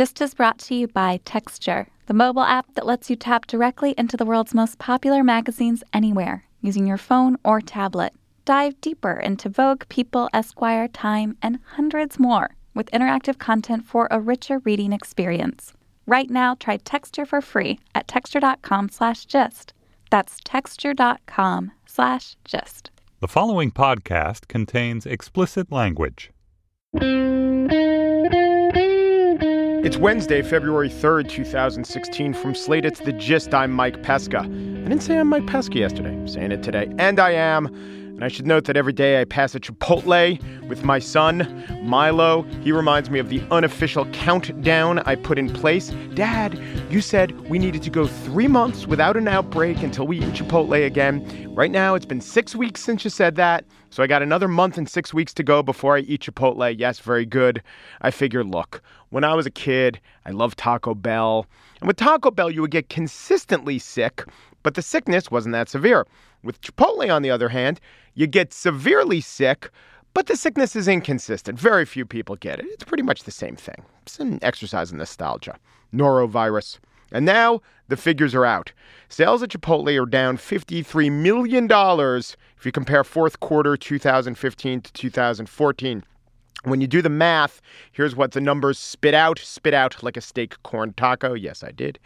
Gist is brought to you by Texture, the mobile app that lets you tap directly into the world's most popular magazines anywhere using your phone or tablet. Dive deeper into Vogue, People, Esquire, Time, and hundreds more with interactive content for a richer reading experience. Right now, try Texture for free at texture.com slash gist. That's texture.com slash gist. The following podcast contains explicit language. It's Wednesday, February 3rd, 2016. From Slate, it's The Gist. I'm Mike Pesca. I didn't say I'm Mike Pesca yesterday. I'm saying it today. And I am. And I should note that every day I pass a Chipotle with my son, Milo. He reminds me of the unofficial countdown I put in place. Dad, you said we needed to go three months without an outbreak until we eat Chipotle again. Right now, it's been six weeks since you said that. So I got another month and six weeks to go before I eat Chipotle. Yes, very good. I figure, look, when I was a kid, I loved Taco Bell. And with Taco Bell, you would get consistently sick, but the sickness wasn't that severe. With Chipotle, on the other hand, you get severely sick, but the sickness is inconsistent. Very few people get it. It's pretty much the same thing. It's an exercise in nostalgia. Norovirus. And now the figures are out. Sales at Chipotle are down $53 million if you compare fourth quarter 2015 to 2014. When you do the math, here's what the numbers spit out. Spit out like a steak corn taco. Yes, I did.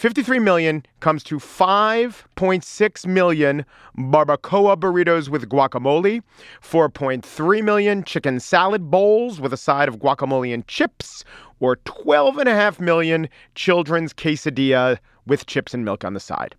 53 million comes to 5.6 million barbacoa burritos with guacamole, 4.3 million chicken salad bowls with a side of guacamole and chips, or 12.5 million children's quesadilla with chips and milk on the side.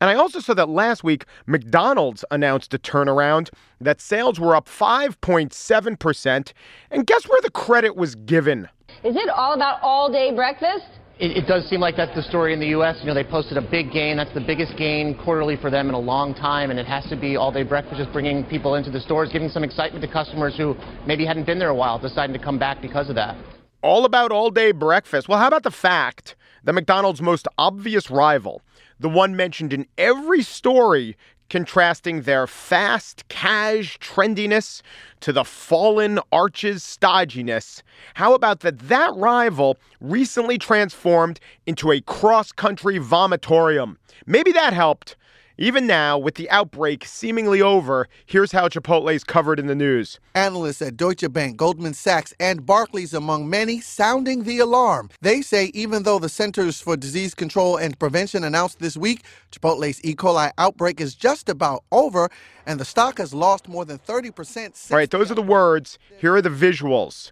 And I also saw that last week, McDonald's announced a turnaround that sales were up 5.7%. And guess where the credit was given? Is it all about all day breakfast? It, it, does seem like that's the story in the U.S. You know, they posted a big gain. That's the biggest gain quarterly for them in a long time, and it has to be all-day breakfast, just bringing people into the stores, giving some excitement to customers who maybe hadn't been there a while, deciding to come back because of that. All about all-day breakfast. Well, how about the fact that McDonald's most obvious rival, the one mentioned in every story contrasting their fast cash trendiness to the fallen arches stodginess. How about that that rival recently transformed into a cross-country vomitorium? Maybe that helped. Even now, with the outbreak seemingly over, here's how Chipotle is covered in the news. Analysts at Deutsche Bank, Goldman Sachs, and Barclays, among many, sounding the alarm. They say even though the Centers for Disease Control and Prevention announced this week Chipotle's E. coli outbreak is just about over, and the stock has lost more than 30%. All right, those are the words. Here are the visuals.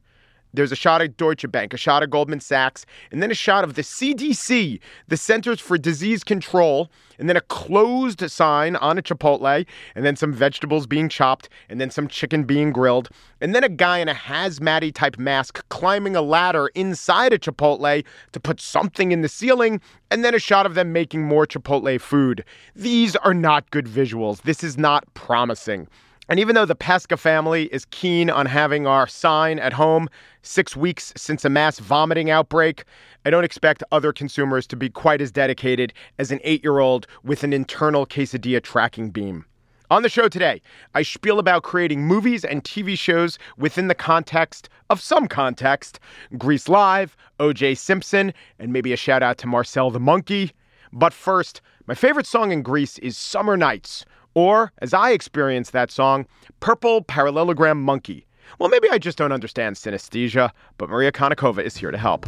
There's a shot of Deutsche Bank, a shot of Goldman Sachs, and then a shot of the CDC, the Centers for Disease Control, and then a closed sign on a Chipotle, and then some vegetables being chopped, and then some chicken being grilled, and then a guy in a hazmat type mask climbing a ladder inside a Chipotle to put something in the ceiling, and then a shot of them making more Chipotle food. These are not good visuals. This is not promising. And even though the Pesca family is keen on having our sign at home six weeks since a mass vomiting outbreak, I don't expect other consumers to be quite as dedicated as an eight year old with an internal quesadilla tracking beam. On the show today, I spiel about creating movies and TV shows within the context of some context Grease Live, OJ Simpson, and maybe a shout out to Marcel the Monkey. But first, my favorite song in Grease is Summer Nights or, as I experience that song, Purple Parallelogram Monkey. Well, maybe I just don't understand synesthesia, but Maria Konnikova is here to help.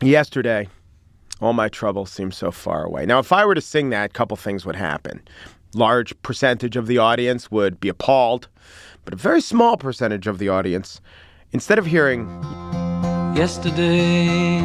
Yesterday, all my troubles seemed so far away. Now, if I were to sing that, a couple things would happen. Large percentage of the audience would be appalled, but a very small percentage of the audience, instead of hearing yesterday.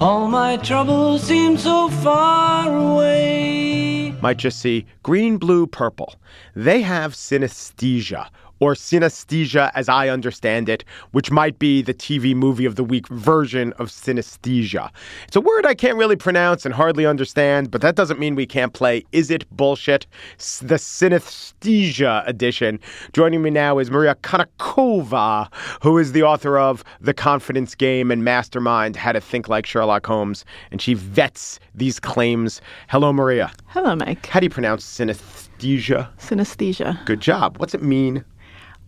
All my troubles seem so far away. Might just see green, blue, purple. They have synesthesia, or synesthesia as I understand it, which might be the TV movie of the week version of synesthesia. It's a word I can't really pronounce and hardly understand, but that doesn't mean we can't play Is It Bullshit? The synesthesia edition. Joining me now is Maria Konnikova, who is the author of The Confidence Game and Mastermind How to Think Like Sherlock Holmes, and she vets these claims. Hello, Maria. Hello, Mike. How do you pronounce synesthesia? Synesthesia. Good job. What's it mean?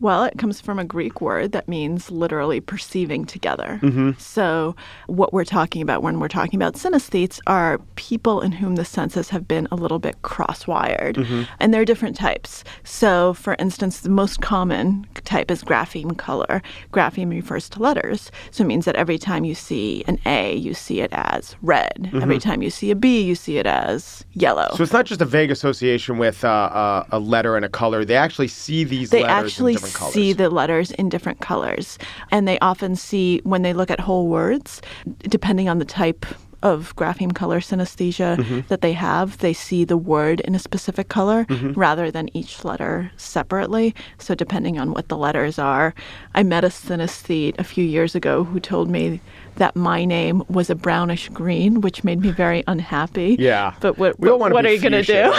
Well, it comes from a Greek word that means literally perceiving together. Mm-hmm. So, what we're talking about when we're talking about synesthetes are people in whom the senses have been a little bit cross wired. Mm-hmm. And there are different types. So, for instance, the most common type is grapheme color. Grapheme refers to letters. So, it means that every time you see an A, you see it as red. Every time you see a B, you see it as yellow. Mm-hmm. So it's not just a vague association with uh, uh, a letter and a color. They actually see these they letters actually colors. see the letters in different colors and they often see when they look at whole words depending on the type of grapheme color synesthesia Mm-hmm. that they have they see the word in a specific color Mm-hmm. rather than each letter separately so depending on what the letters are i met a synesthete a few years ago who told me that my name was a brownish green which made me very unhappy yeah. but what, want what are you going to do?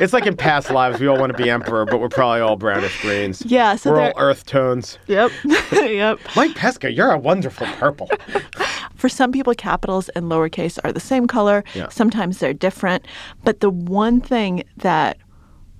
It's like in past lives, we all want to be emperor, but we're probably all brownish greens. Yeah, so we're all earth tones. yep yep Mike Pesca, you're a wonderful purple. For some people, capitals and lowercase are the same color. Yeah. Sometimes they're different. But the one thing that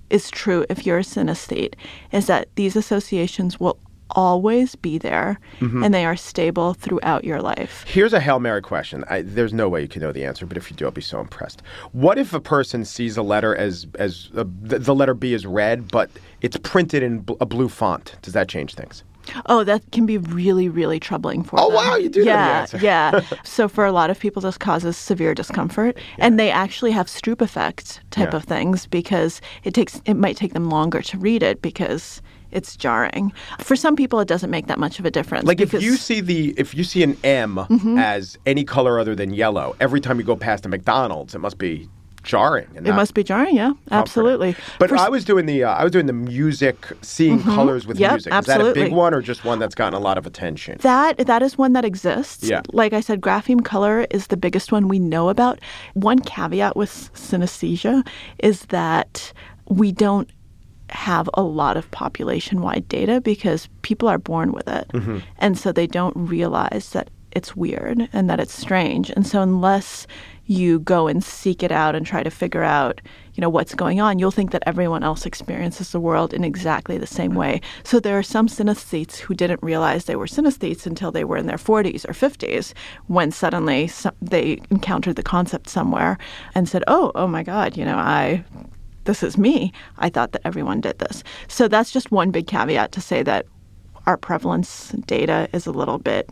is true if you're a synesthete is that these associations will always be there Mm-hmm. and they are stable throughout your life. Here's a Hail Mary question. I, there's no way you can know the answer, but if you do, I'll be so impressed. What if a person sees a letter as, as uh, the, the letter B is red, but it's printed in bl- a blue font? Does that change things? Oh, that can be really, really troubling for Oh, them. wow, you do know the yeah, answer. yeah. So for a lot of people, this causes severe discomfort, and they actually have Stroop effect type Yeah. of things because it takes it might take them longer to read it because it's jarring. For some people, it doesn't make that much of a difference. Like if you see the if you see an M Mm-hmm. as any color other than yellow, every time you go past a McDonald's, it must be jarring. And it must be jarring, yeah, absolutely. But For Mm-hmm. I was doing the uh, I was doing the music, seeing colors with Yep, music. Is that a big one or just one that's gotten a lot of attention? That that is one that exists. Yeah. Like I said, grapheme color is the biggest one we know about. One caveat with synesthesia is that we don't have a lot of population wide data because people are born with it. Mm-hmm. And so they don't realize that it's weird and that it's strange. And so unless you go and seek it out and try to figure out, you know, what's going on, you'll think that everyone else experiences the world in exactly the same way. So there are some synesthetes who didn't realize they were synesthetes until they were in their 40s or 50s when suddenly some, they encountered the concept somewhere and said, "Oh, oh my god, you know, I this is me. I thought that everyone did this." So that's just one big caveat to say that our prevalence data is a little bit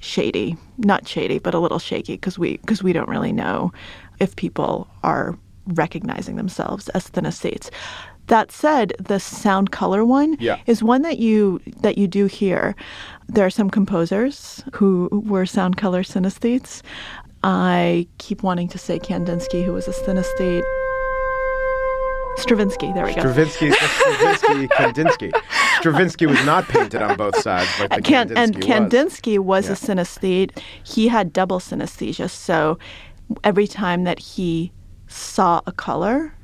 shady, not shady, but a little shaky because we because we don't really know if people are recognizing themselves as synesthetes. That said, the sound color one Yeah. is one that you that you do hear. There are some composers who were sound color synesthetes. I keep wanting to say Kandinsky, who was a synesthete. Stravinsky, there we go. Stravinsky, Stravinsky, Kandinsky. Stravinsky was not painted on both sides like the Kan- Kandinsky and was. Kandinsky was Yeah. a synesthete. He had double synesthesia. So every time that he saw a color,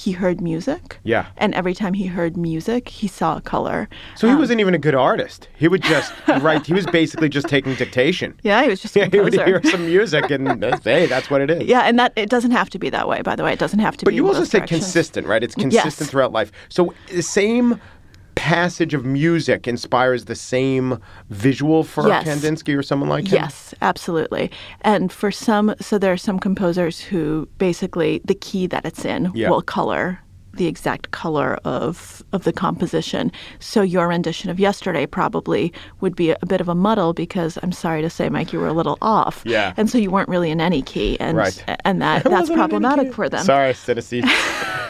he heard music. Yeah. And every time he heard music, he saw a color. So he um, wasn't even a good artist. He would just write. He was basically just taking dictation. Yeah, he was just Yeah, he would hear some music and hey, that's what it is. Yeah, and that it doesn't have to be that way. By the way, it doesn't have to But be. you also directions. consistent, right? It's consistent Yes. throughout life. So the same passage of music inspires the same visual for Yes. Kandinsky or someone like him. Yes, absolutely. And for some, so there are some composers who basically the key that it's in Yeah. will color the exact color of of the composition. So your rendition of yesterday probably would be a, bit of a muddle because I'm sorry to say, Mike, you were a little off. Yeah. And so you weren't really in any key, and Right. and that that's wasn't in any problematic for them. Sorry, synesthetes.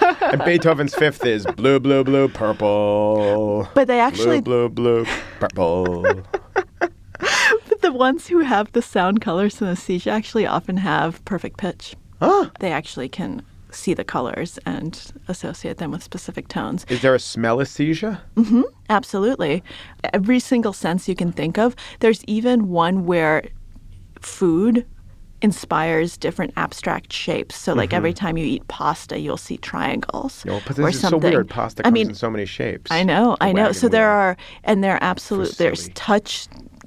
and Beethoven's fifth is blue, blue, blue, purple. But they actually- blue, blue, blue, purple. But the ones who have the sound color synesthesia actually often have perfect pitch. Huh? They actually can see the colors and associate them with specific tones. Is there a smell-esthesia? Mm-hmm, absolutely. Every single sense you can think of. There's even one where food inspires different abstract shapes. So, like every time you eat pasta, you'll see triangles. No, but or is so weird. Pasta I comes mean, in so many shapes. I know, I know. So there are, and there are absolute. There's touch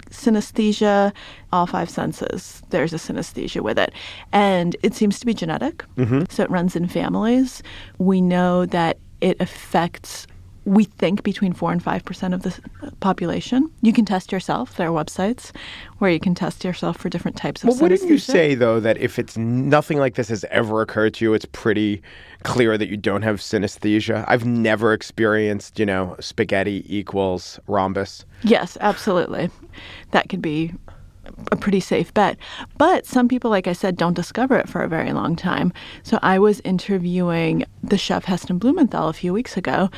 synesthesia, all five senses. There's a synesthesia with it, and it seems to be genetic. Mm-hmm. So it runs in families. We know that it affects. We think between four and five percent of the population. You can test yourself. There are websites where you can test yourself for different types of. Well, wouldn't you say though that if it's nothing like this has ever occurred to you, it's pretty clear that you don't have synesthesia? I've never experienced, you know, spaghetti equals rhombus. Yes, absolutely. That could be a pretty safe bet. But some people, like I said, don't discover it for a very long time. So I was interviewing the chef Heston Blumenthal a few weeks ago,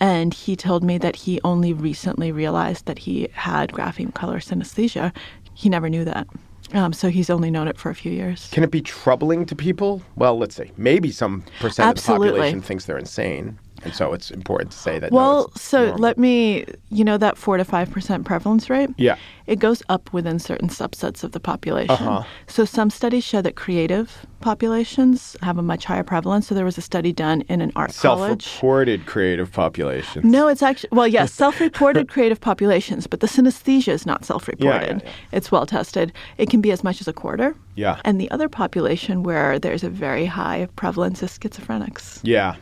and he told me that he only recently realized that he had grapheme color synesthesia. He never knew that. Um, so he's only known it for a few years. Can it be troubling to people? Well, let's see. Maybe some percent of the population thinks they're insane, and so it's important to say that. Well, it's so normal. let me, you know, that 4 to 5% prevalence rate? Yeah. It goes up within certain subsets of the population. Uh-huh. So some studies show that creative populations have a much higher prevalence. So there was a study done in an art college. self-reported creative populations. No, it's actually, well, yes, self reported creative populations, but the synesthesia is not self reported. Yeah, yeah, It's well tested. It can be as much as a quarter. Yeah. And the other population where there's a very high prevalence is schizophrenics. Yeah.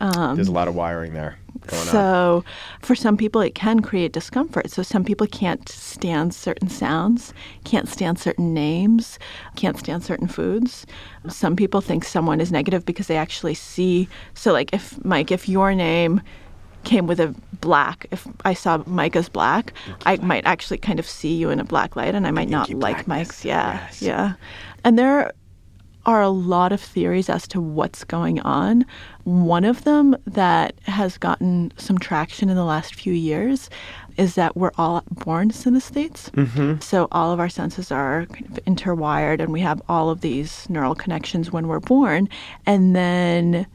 There's a lot of wiring there going on. Um, So, for some people, it can create discomfort. So, some people can't stand certain sounds, can't stand certain names, can't stand certain foods. Some people think someone is negative because they actually see. So, like, if Mike, if your name came with a black, if I saw Mike as black, I might actually kind of see you in a black light and I might not like Mike's. Yeah. yes. Yeah. And there are a lot of theories as to what's going on. One of them that has gotten some traction in the last few years is that we're all born synesthetes. Mm-hmm. So all of our senses are kind of interwired, and we have all of these neural connections when we're born, and then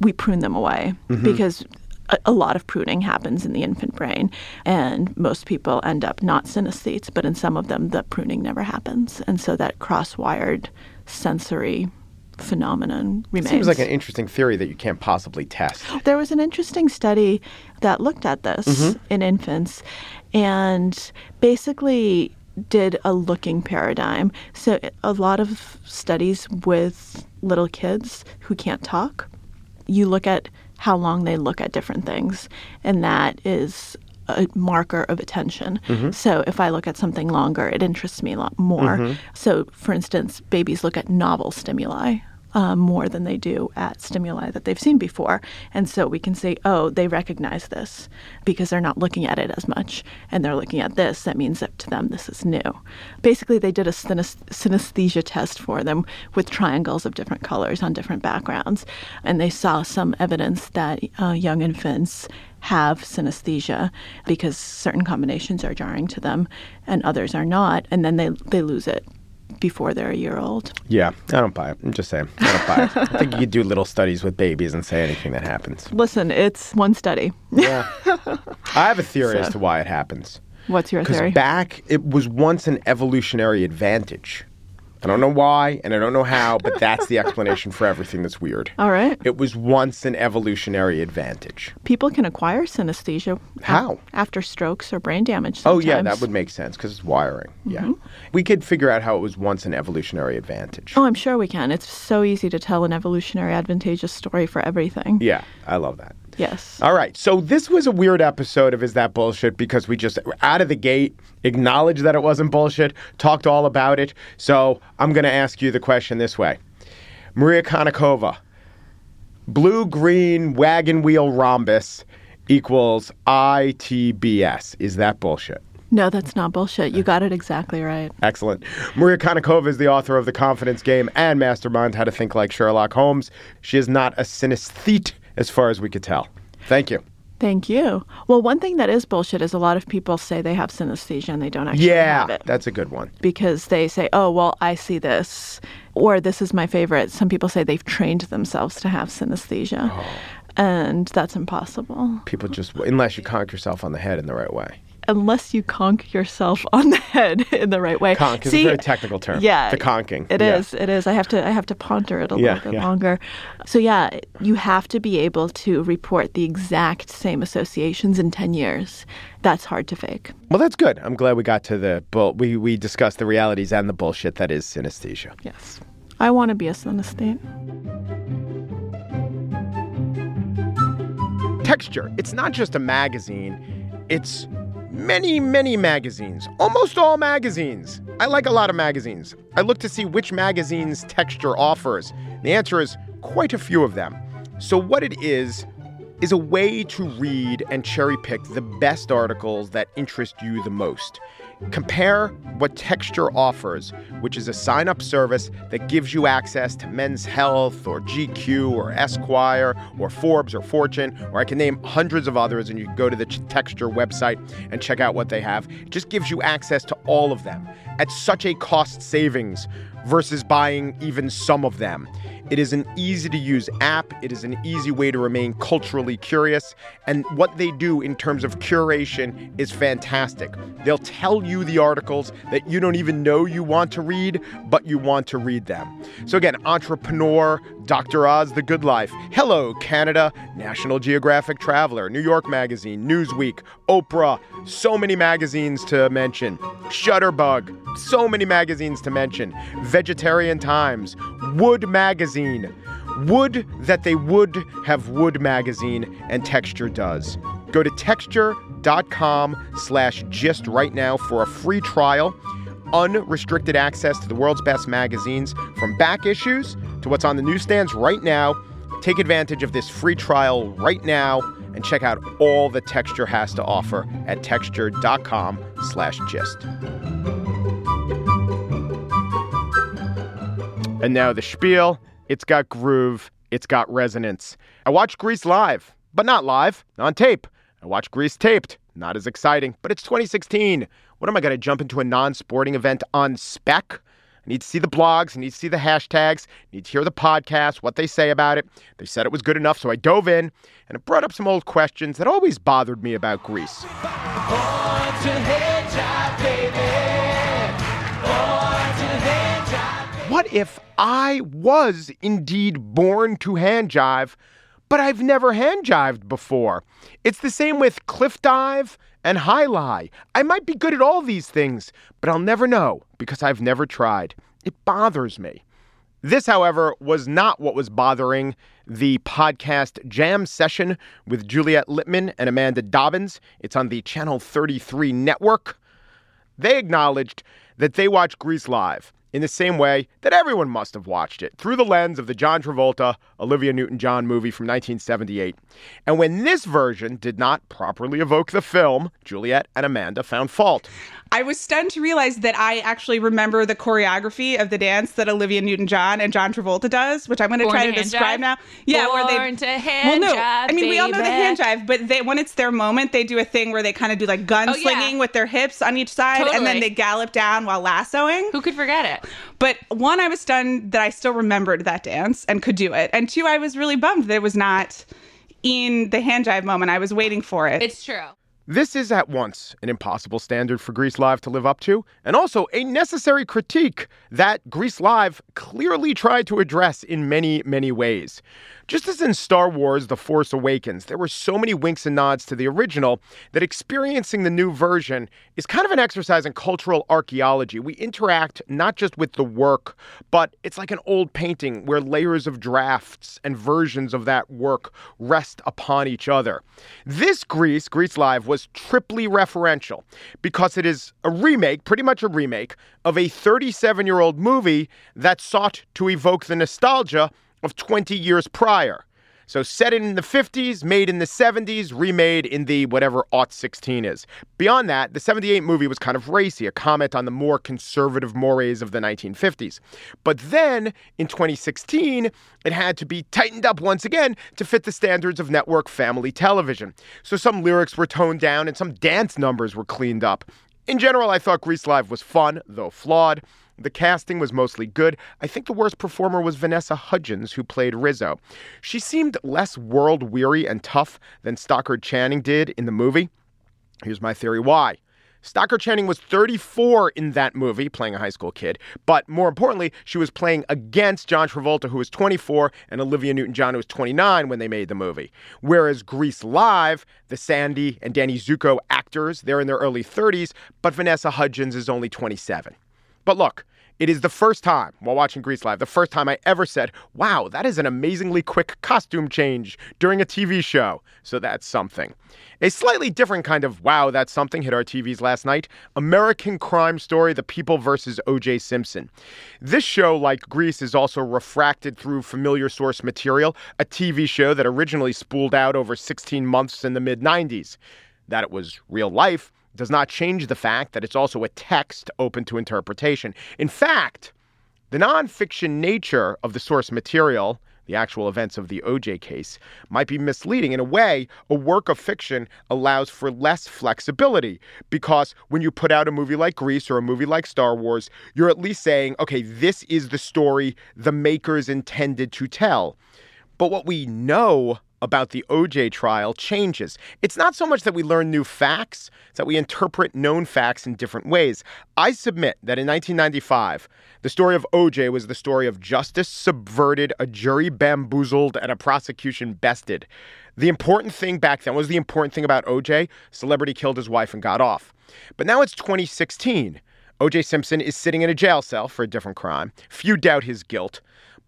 we prune them away because a, a lot of pruning happens in the infant brain, and most people end up not synesthetes, but in some of them, the pruning never happens, and so that cross-wired sensory phenomenon remains. Seems like an interesting theory that you can't possibly test. There was an interesting study that looked at this Mm-hmm. in infants and basically did a looking paradigm. So, a lot of studies with little kids who can't talk, you look at how long they look at different things, and that is a marker of attention. So if I look at something longer, it interests me a lot more. So, for instance, babies look at novel stimuli uh, more than they do at stimuli that they've seen before. And so we can say, oh, they recognize this because they're not looking at it as much and they're looking at this. That means that to them this is new. Basically, they did a synesthesia test for them with triangles of different colors on different backgrounds. And they saw some evidence that uh, young infants have synesthesia because certain combinations are jarring to them and others are not. And then they, they lose it before they're a year old. Yeah, I don't buy it. I'm just saying. I don't buy it. I think you could do little studies with babies and say anything that happens. Listen, it's one study. Yeah. I have a theory as to why it happens. What's your Because theory? back, it was once an evolutionary advantage. I don't know why, and I don't know how, but that's the explanation for everything that's weird. All right. It was once an evolutionary advantage. People can acquire synesthesia How? after strokes or brain damage. Oh, yeah, that would make sense because it's wiring. Yeah. Mm-hmm. We could figure out how it was once an evolutionary advantage. Oh, I'm sure we can. It's so easy to tell an evolutionary advantageous story for everything. Yeah, I love that. Yes. All right. So this was a weird episode of Is That Bullshit because we just out of the gate acknowledged that it wasn't bullshit, talked all about it. So I'm going to ask you the question this way Maria Konnikova, blue green wagon wheel rhombus equals ITBS. Is that bullshit? No, that's not bullshit. You got it exactly right. Excellent. Maria Konnikova is the author of The Confidence Game and Mastermind How to Think Like Sherlock Holmes. She is not a synesthete as far as we could tell. Thank you. Thank you. Well, one thing that is bullshit is a lot of people say they have synesthesia and they don't actually have it. Yeah, it that's a good one. because they say, "Oh, well, I see this," or "This is my favorite." Some people say they've trained themselves to have synesthesia, Oh. and that's impossible People just, unless you conk yourself on the head in the right way. Unless you conk yourself on the head in the right way. Conk is a very technical term. Yeah, The conking. It Yeah. is. It is. I have to. I have to ponder it a Yeah, little bit yeah. longer. So yeah, you have to be able to report the exact same associations in ten years. That's hard to fake. Well, that's good. I'm glad we got to the bull. We, we discussed the realities and the bullshit that is synesthesia. Yes. I want to be a synesthete. Texture. It's not just a magazine, it's many, many magazines. Almost all magazines. I like a lot of magazines. I look to see which magazines Texture offers. The answer is quite a few of them. So, what it is, is a way to read and cherry pick the best articles that interest you the most. Compare what Texture offers, which is a sign up service that gives you access to Men's Health or GQ or Esquire or Forbes or Fortune, or I can name hundreds of others, and you go to the Texture website and check out what they have. It just gives you access to all of them at such a cost savings versus buying even some of them. It is an easy to use app. It is an easy way to remain culturally curious. And what they do in terms of curation is fantastic. They'll tell you the articles that you don't even know you want to read, but you want to read them. So, again, Entrepreneur, Dr. Oz, The Good Life, Hello, Canada, National Geographic Traveler, New York Magazine, Newsweek, Oprah, so many magazines to mention, Shutterbug, so many magazines to mention, Vegetarian Times, Wood Magazine, Wood that they would have Wood Magazine, and Texture does. Go to texture.com slash gist right now for a free trial, unrestricted access to the world's best magazines, from back issues to what's on the newsstands right now. Take advantage of this free trial right now and check out all the Texture has to offer at texture.com slash gist. And now the spiel. It's got groove. It's got resonance. I watched Grease live, but not live, on tape. I watched Grease taped. Not as exciting, but it's 2016. What am I going to jump into a non sporting event on spec? I need to see the blogs. I need to see the hashtags. I need to hear the podcast, what they say about it. They said it was good enough, so I dove in and it brought up some old questions that always bothered me about Grease. What if I was indeed born to hand jive, but I've never hand jived before? It's the same with cliff dive and high lie. I might be good at all these things, but I'll never know because I've never tried. It bothers me. This, however, was not what was bothering the podcast Jam Session with Juliet Litman and Amanda Dobbins. It's on the Channel 33 network. They acknowledged that they watch Grease live in the same way that everyone must have watched it through the lens of the John Travolta, Olivia Newton John movie from 1978. And when this version did not properly evoke the film, Juliet and Amanda found fault. I was stunned to realize that I actually remember the choreography of the dance that Olivia Newton-John and John Travolta does, which I'm going to try to to describe jive? now. Yeah, where they Born to hand well, no, jive, I mean we all know the baby. hand jive, but they when it's their moment, they do a thing where they kind of do like gunslinging Oh, yeah. with their hips on each side, and then they gallop down while lassoing. Who could forget it? But one, I was stunned that I still remembered that dance and could do it, and two, I was really bummed that it was not in the hand jive moment. I was waiting for it. It's true. This is at once an impossible standard for Grease Live to live up to, and also a necessary critique that Grease Live clearly tried to address in many, many ways. Just as in Star Wars The Force Awakens, there were so many winks and nods to the original that experiencing the new version is kind of an exercise in cultural archaeology. We interact not just with the work, but it's like an old painting where layers of drafts and versions of that work rest upon each other. This Grease, Grease Live, was triply referential because it is a remake, pretty much a remake, of a 37 year old movie that sought to evoke the nostalgia of 20 years prior. So set in the 50s, made in the 70s, remade in the whatever aught 16 is. Beyond that, the 78 movie was kind of racy, a comment on the more conservative mores of the 1950s. But then in 2016, it had to be tightened up once again to fit the standards of network family television. So some lyrics were toned down and some dance numbers were cleaned up. In general, I thought Grease Live was fun, though flawed. The casting was mostly good. I think the worst performer was Vanessa Hudgens, who played Rizzo. She seemed less world weary and tough than Stockard Channing did in the movie. Here's my theory why. Stockard Channing was 34 in that movie, playing a high school kid. But more importantly, she was playing against John Travolta, who was 24, and Olivia Newton John, who was 29 when they made the movie. Whereas Grease Live, the Sandy and Danny Zuko actors, they're in their early 30s, but Vanessa Hudgens is only 27. But look, it is the first time while watching Grease Live, the first time I ever said, wow, that is an amazingly quick costume change during a TV show. So that's something. A slightly different kind of wow, that's something hit our TVs last night American crime story The People versus O.J. Simpson. This show, like Grease, is also refracted through familiar source material, a TV show that originally spooled out over 16 months in the mid 90s. That it was real life does not change the fact that it's also a text open to interpretation. In fact, the nonfiction nature of the source material, the actual events of the OJ case, might be misleading. In a way, a work of fiction allows for less flexibility because when you put out a movie like Grease or a movie like Star Wars, you're at least saying, okay, this is the story the makers intended to tell. But what we know about the OJ trial changes. It's not so much that we learn new facts, it's that we interpret known facts in different ways. I submit that in 1995, the story of OJ was the story of justice subverted, a jury bamboozled, and a prosecution bested. The important thing back then was the important thing about OJ celebrity killed his wife and got off. But now it's 2016. OJ Simpson is sitting in a jail cell for a different crime. Few doubt his guilt.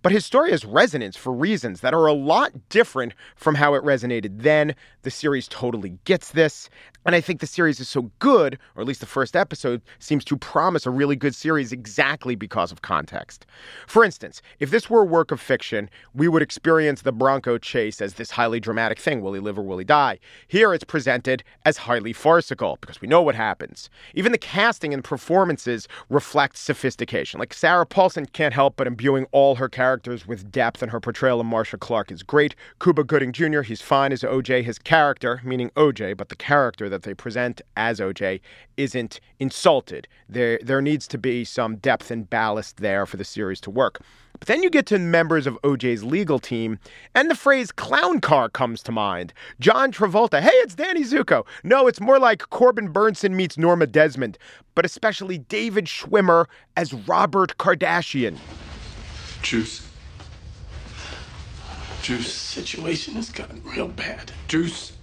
But his story has resonance for reasons that are a lot different from how it resonated then. The series totally gets this. And I think the series is so good, or at least the first episode, seems to promise a really good series exactly because of context. For instance, if this were a work of fiction, we would experience the Bronco chase as this highly dramatic thing will he live or will he die? Here it's presented as highly farcical because we know what happens. Even the casting and performances reflect sophistication. Like Sarah Paulson can't help but imbuing all her characters with depth, and her portrayal of Marcia Clark is great. Cuba Gooding Jr., he's fine as OJ. His character, meaning OJ, but the character that they present as OJ isn't insulted. There, there needs to be some depth and ballast there for the series to work. But then you get to members of OJ's legal team, and the phrase clown car comes to mind. John Travolta, hey, it's Danny Zuko. No, it's more like Corbin Bernsen meets Norma Desmond, but especially David Schwimmer as Robert Kardashian. Juice. Juice. situation has gotten real bad. Juice.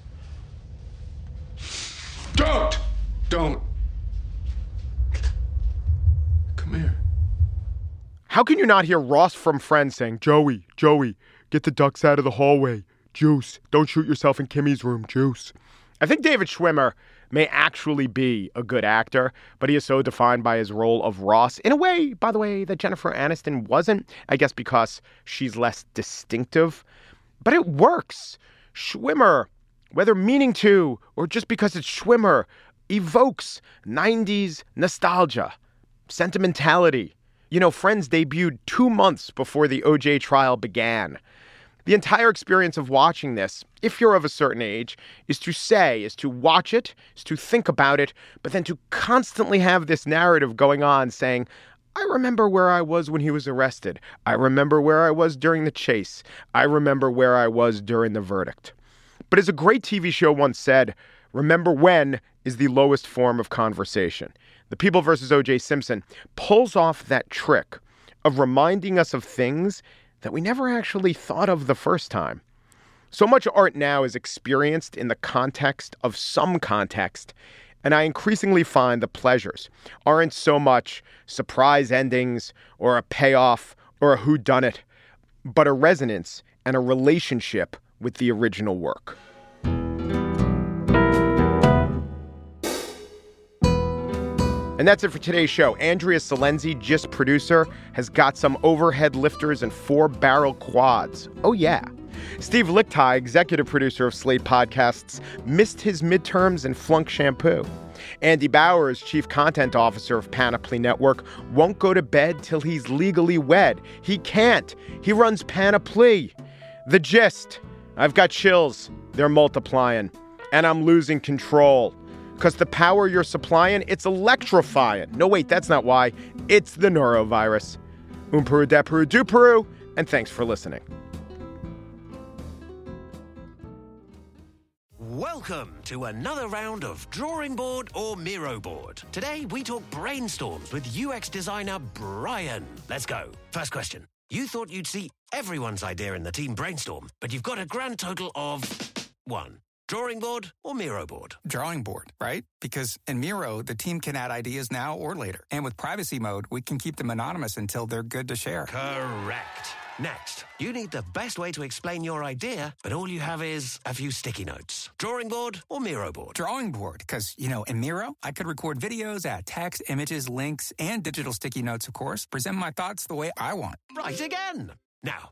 Don't! Don't! Come here. How can you not hear Ross from Friends saying, Joey, Joey, get the ducks out of the hallway? Juice. Don't shoot yourself in Kimmy's room. Juice. I think David Schwimmer may actually be a good actor, but he is so defined by his role of Ross in a way, by the way, that Jennifer Aniston wasn't. I guess because she's less distinctive. But it works. Schwimmer whether meaning to or just because it's Schwimmer, evokes 90s nostalgia, sentimentality. You know, Friends debuted two months before the OJ trial began. The entire experience of watching this, if you're of a certain age, is to say, is to watch it, is to think about it, but then to constantly have this narrative going on saying, I remember where I was when he was arrested. I remember where I was during the chase. I remember where I was during the verdict. But as a great TV show once said, remember when is the lowest form of conversation. The People versus O.J. Simpson pulls off that trick of reminding us of things that we never actually thought of the first time. So much art now is experienced in the context of some context, and I increasingly find the pleasures aren't so much surprise endings or a payoff or a whodunit, but a resonance and a relationship with the original work. And that's it for today's show. Andrea Silenzi, Gist producer, has got some overhead lifters and four barrel quads. Oh, yeah. Steve Lickteig, executive producer of Slate Podcasts, missed his midterms and flunked shampoo. Andy Bowers, chief content officer of Panoply Network, won't go to bed till he's legally wed. He can't. He runs Panoply. The gist I've got chills. They're multiplying. And I'm losing control. Because the power you're supplying, it's electrifying. No, wait, that's not why. It's the norovirus. Umperu deperu duperu, and thanks for listening. Welcome to another round of Drawing Board or Miro Board. Today we talk brainstorms with UX designer Brian. Let's go. First question. You thought you'd see everyone's idea in the team brainstorm, but you've got a grand total of one. Drawing board or Miro board? Drawing board, right? Because in Miro, the team can add ideas now or later. And with privacy mode, we can keep them anonymous until they're good to share. Correct. Next, you need the best way to explain your idea, but all you have is a few sticky notes. Drawing board or Miro board? Drawing board, because, you know, in Miro, I could record videos, add text, images, links, and digital sticky notes, of course, present my thoughts the way I want. Right again. Now,